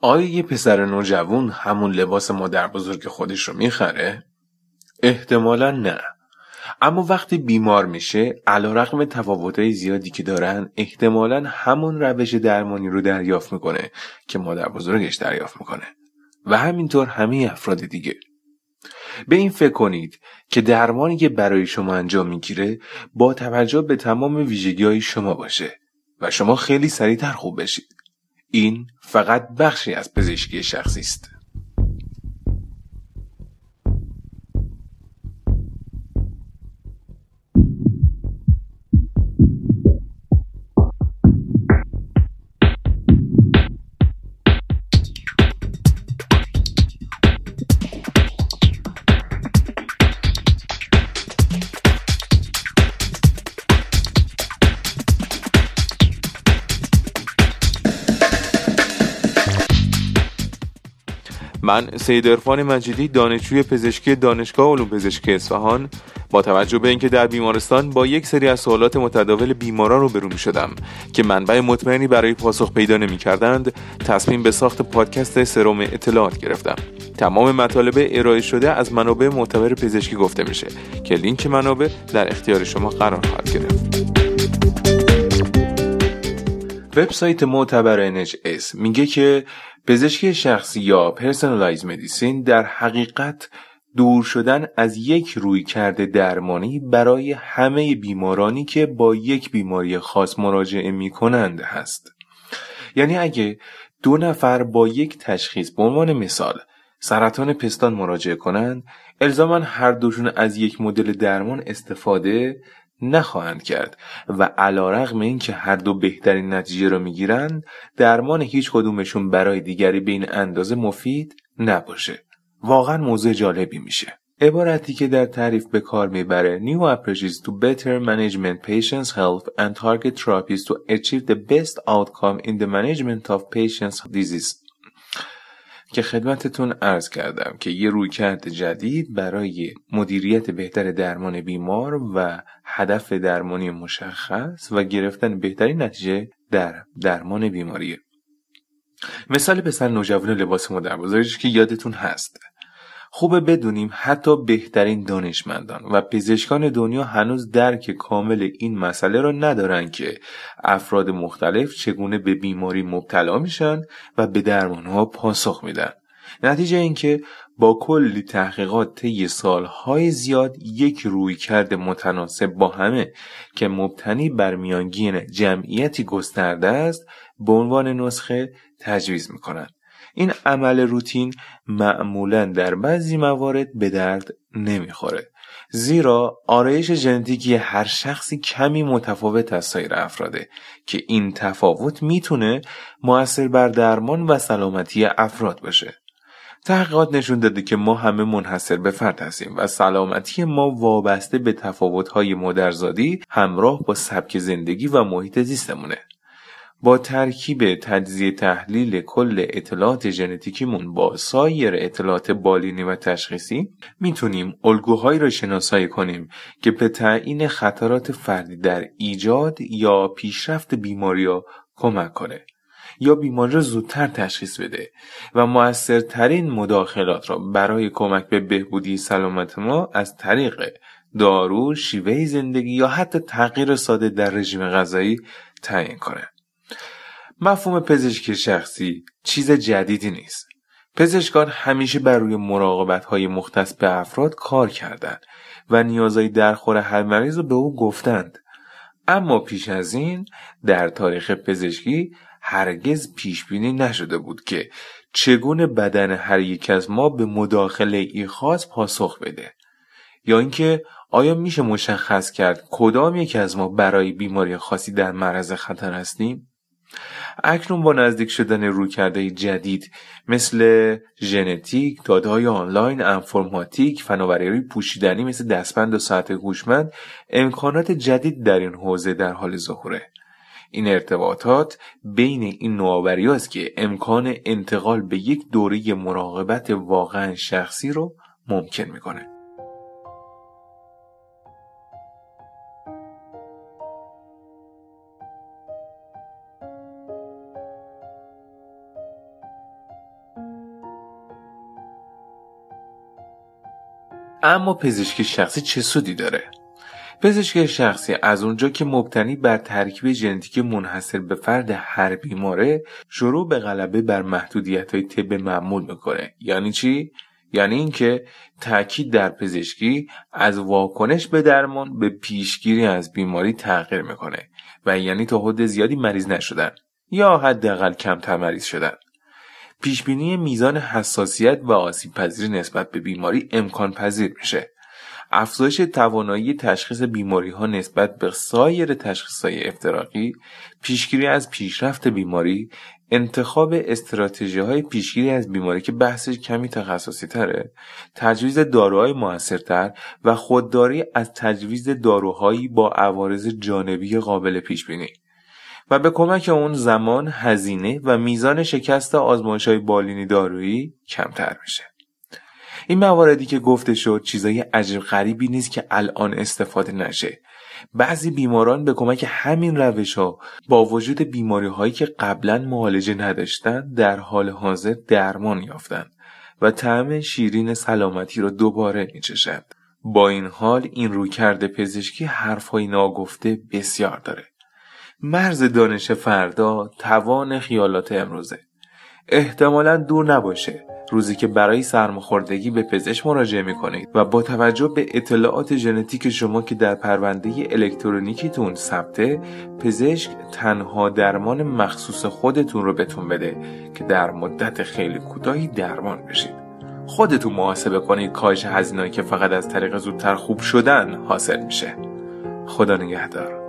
آیا یه پسر نوجوان همون لباس مادر بزرگ خودش رو می‌خره؟ احتمالا نه. اما وقتی بیمار میشه علا رقم تفاوتهای زیادی که دارن احتمالا همون روش درمانی رو دریافت می‌کنه که مادر بزرگش دریافت می‌کنه. و همینطور همه افراد دیگه. به این فکر کنید که درمانی که برای شما انجام می‌گیره با توجه به تمام ویژگی های شما باشه و شما خیلی سریعتر خوب بشید. این فقط بخشی از پزشکی شخصی است. من سید ارفان مجیدی دانشجوی پزشکی دانشگاه علوم پزشکی اصفهان. با توجه به اینکه در بیمارستان با یک سری از سوالات متداول بیماران روبرو می شدم که منبع مطمئنی برای پاسخ پیدا نمی کردند تصمیم به ساخت پادکست سروم اطلاعات گرفتم. تمام مطالب ارائه شده از منابع معتبر پزشکی گفته میشه که لینک منابع در اختیار شما قرار خواهد گرفت. وبسایت معتبر NHS میگه که پزشکی شخصی یا پرسنالایز مدیسین در حقیقت دور شدن از یک روی کرده درمانی برای همه بیمارانی که با یک بیماری خاص مراجعه می کنند هست. یعنی اگه دو نفر با یک تشخیص به عنوان مثال سرطان پستان مراجعه کنند الزاما هر دوشون از یک مدل درمان استفاده نخواهند کرد و علا رغم این که هر دو بهترین نتیجه را می‌گیرند درمان هیچ کدومشون برای دیگری به این اندازه مفید نباشه. واقعا موضوع جالبی میشه. عبارتی که در تعریف به کار می‌بره New approaches to better management patients health and target therapies to achieve the best outcome in the management of patients disease. که خدمتتون ارز کردم که یه رویکرد جدید برای مدیریت بهتر درمان بیمار و هدف درمانی مشخص و گرفتن بهترین نتیجه در درمان بیماریه مثال پسر نوجوان لباس مادر بزرگش که یادتون هست. خوبه بدونیم حتی بهترین دانشمندان و پزشکان دنیا هنوز درک کامل این مسئله را ندارن که افراد مختلف چگونه به بیماری مبتلا میشن و به درمانها پاسخ میدن. نتیجه اینکه با کلی تحقیقات طی سالهای زیاد یک رویکرد متناسب با همه که مبتنی بر میانگین جمعیتی گسترده است به عنوان نسخه تجویز می‌کنند این عمل روتین معمولا در بعضی موارد به درد نمی‌خوره زیرا آرایش ژنتیکی هر شخصی کمی متفاوت از سایر افراده که این تفاوت می‌تونه موثر بر درمان و سلامتی افراد باشه تحقیقات نشون داده که ما همه منحصر به فرد هستیم و سلامتی ما وابسته به تفاوت‌های مادرزادی همراه با سبک زندگی و محیط زیستمونه. با ترکیب تجزیه تحلیل کل اطلاعات ژنتیکیمون با سایر اطلاعات بالینی و تشخیصی می‌تونیم الگوهایی را شناسایی کنیم که به تعیین خطرات فردی در ایجاد یا پیشرفت بیماری کمک کنه یا بیماری را زودتر تشخیص بده و موثرترین مداخلات را برای کمک به بهبودی سلامت ما از طریق دارو، شیوه زندگی یا حتی تغییر ساده در رژیم غذایی تعیین کنه. مفهوم پزشکی شخصی چیز جدیدی نیست. پزشکان همیشه بر روی مراقبت های مختص به افراد کار کردند و نیازهای درخور هر مریض رو به او گفتند. اما پیش از این در تاریخ پزشکی هرگز پیش بینی نشده بود که چگونه بدن هر یک از ما به مداخله ای خاص پاسخ بده یا اینکه آیا میشه مشخص کرد کدام یک از ما برای بیماری خاصی در معرض خطر هستیم اکنون با نزدیک شدن رویکردهای جدید مثل ژنتیک، دادههای آنلاین، انفرماتیک، فناوری پوشیدنی مثل دستبند و ساعت هوشمند امکانات جدید در این حوزه در حال ظهوره. این ارتباطات بین این نوآوری است که امکان انتقال به یک دوره مراقبت واقعا شخصی رو ممکن می‌کنه. اما پزشکی شخصی چه سودی داره؟ پزشکی شخصی از اونجا که مبتنی بر ترکیب ژنتیک منحصر به فرد هر بیماره شروع به غلبه بر محدودیت های طب معمول می‌کنه. یعنی چی؟ یعنی اینکه تاکید در پزشکی از واکنش به درمان به پیشگیری از بیماری تغییر می‌کنه و یعنی تا حد زیادی مریض نشدن یا حداقل کمتر مریض شدن. پیشبینی میزان حساسیت و آسیب پذیری نسبت به بیماری امکان پذیر میشه. افزایش توانایی تشخیص بیماری ها نسبت به سایر تشخیص های افتراقی پیشگیری از پیشرفت بیماری انتخاب استراتژی های پیشگیری از بیماری که بحثش کمی تخصصی تره تجویز داروهای موثرتر و خودداری از تجویز داروهایی با عوارض جانبی قابل پیش بینی و به کمک اون زمان هزینه و میزان شکست آزمایش های بالینی دارویی کمتر میشه. این مواردی که گفته شد چیزای عجیب غریبی نیست که الان استفاده نشه. بعضی بیماران به کمک همین روش ها با وجود بیماری هایی که قبلا معالجه نداشتن در حال حاضر درمان یافتند و طعم شیرین سلامتی را دوباره میچشند. با این حال این رویکرد پزشکی حرفهای ناگفته بسیار داره. مرز دانش فردا توان خیالات امروزه. احتمالا دور نباشه روزی که برای سرماخوردگی به پزشک مراجعه می کنید و با توجه به اطلاعات ژنتیک شما که در پرونده الکترونیکیتون ثبته پزشک تنها درمان مخصوص خودتون رو بهتون بده که در مدت خیلی کوتاهی درمان بشید. خودتون محاسبه کنید کاهش هزینه‌ای که فقط از طریق زودتر خوب شدن حاصل میشه. خدا نگهدار.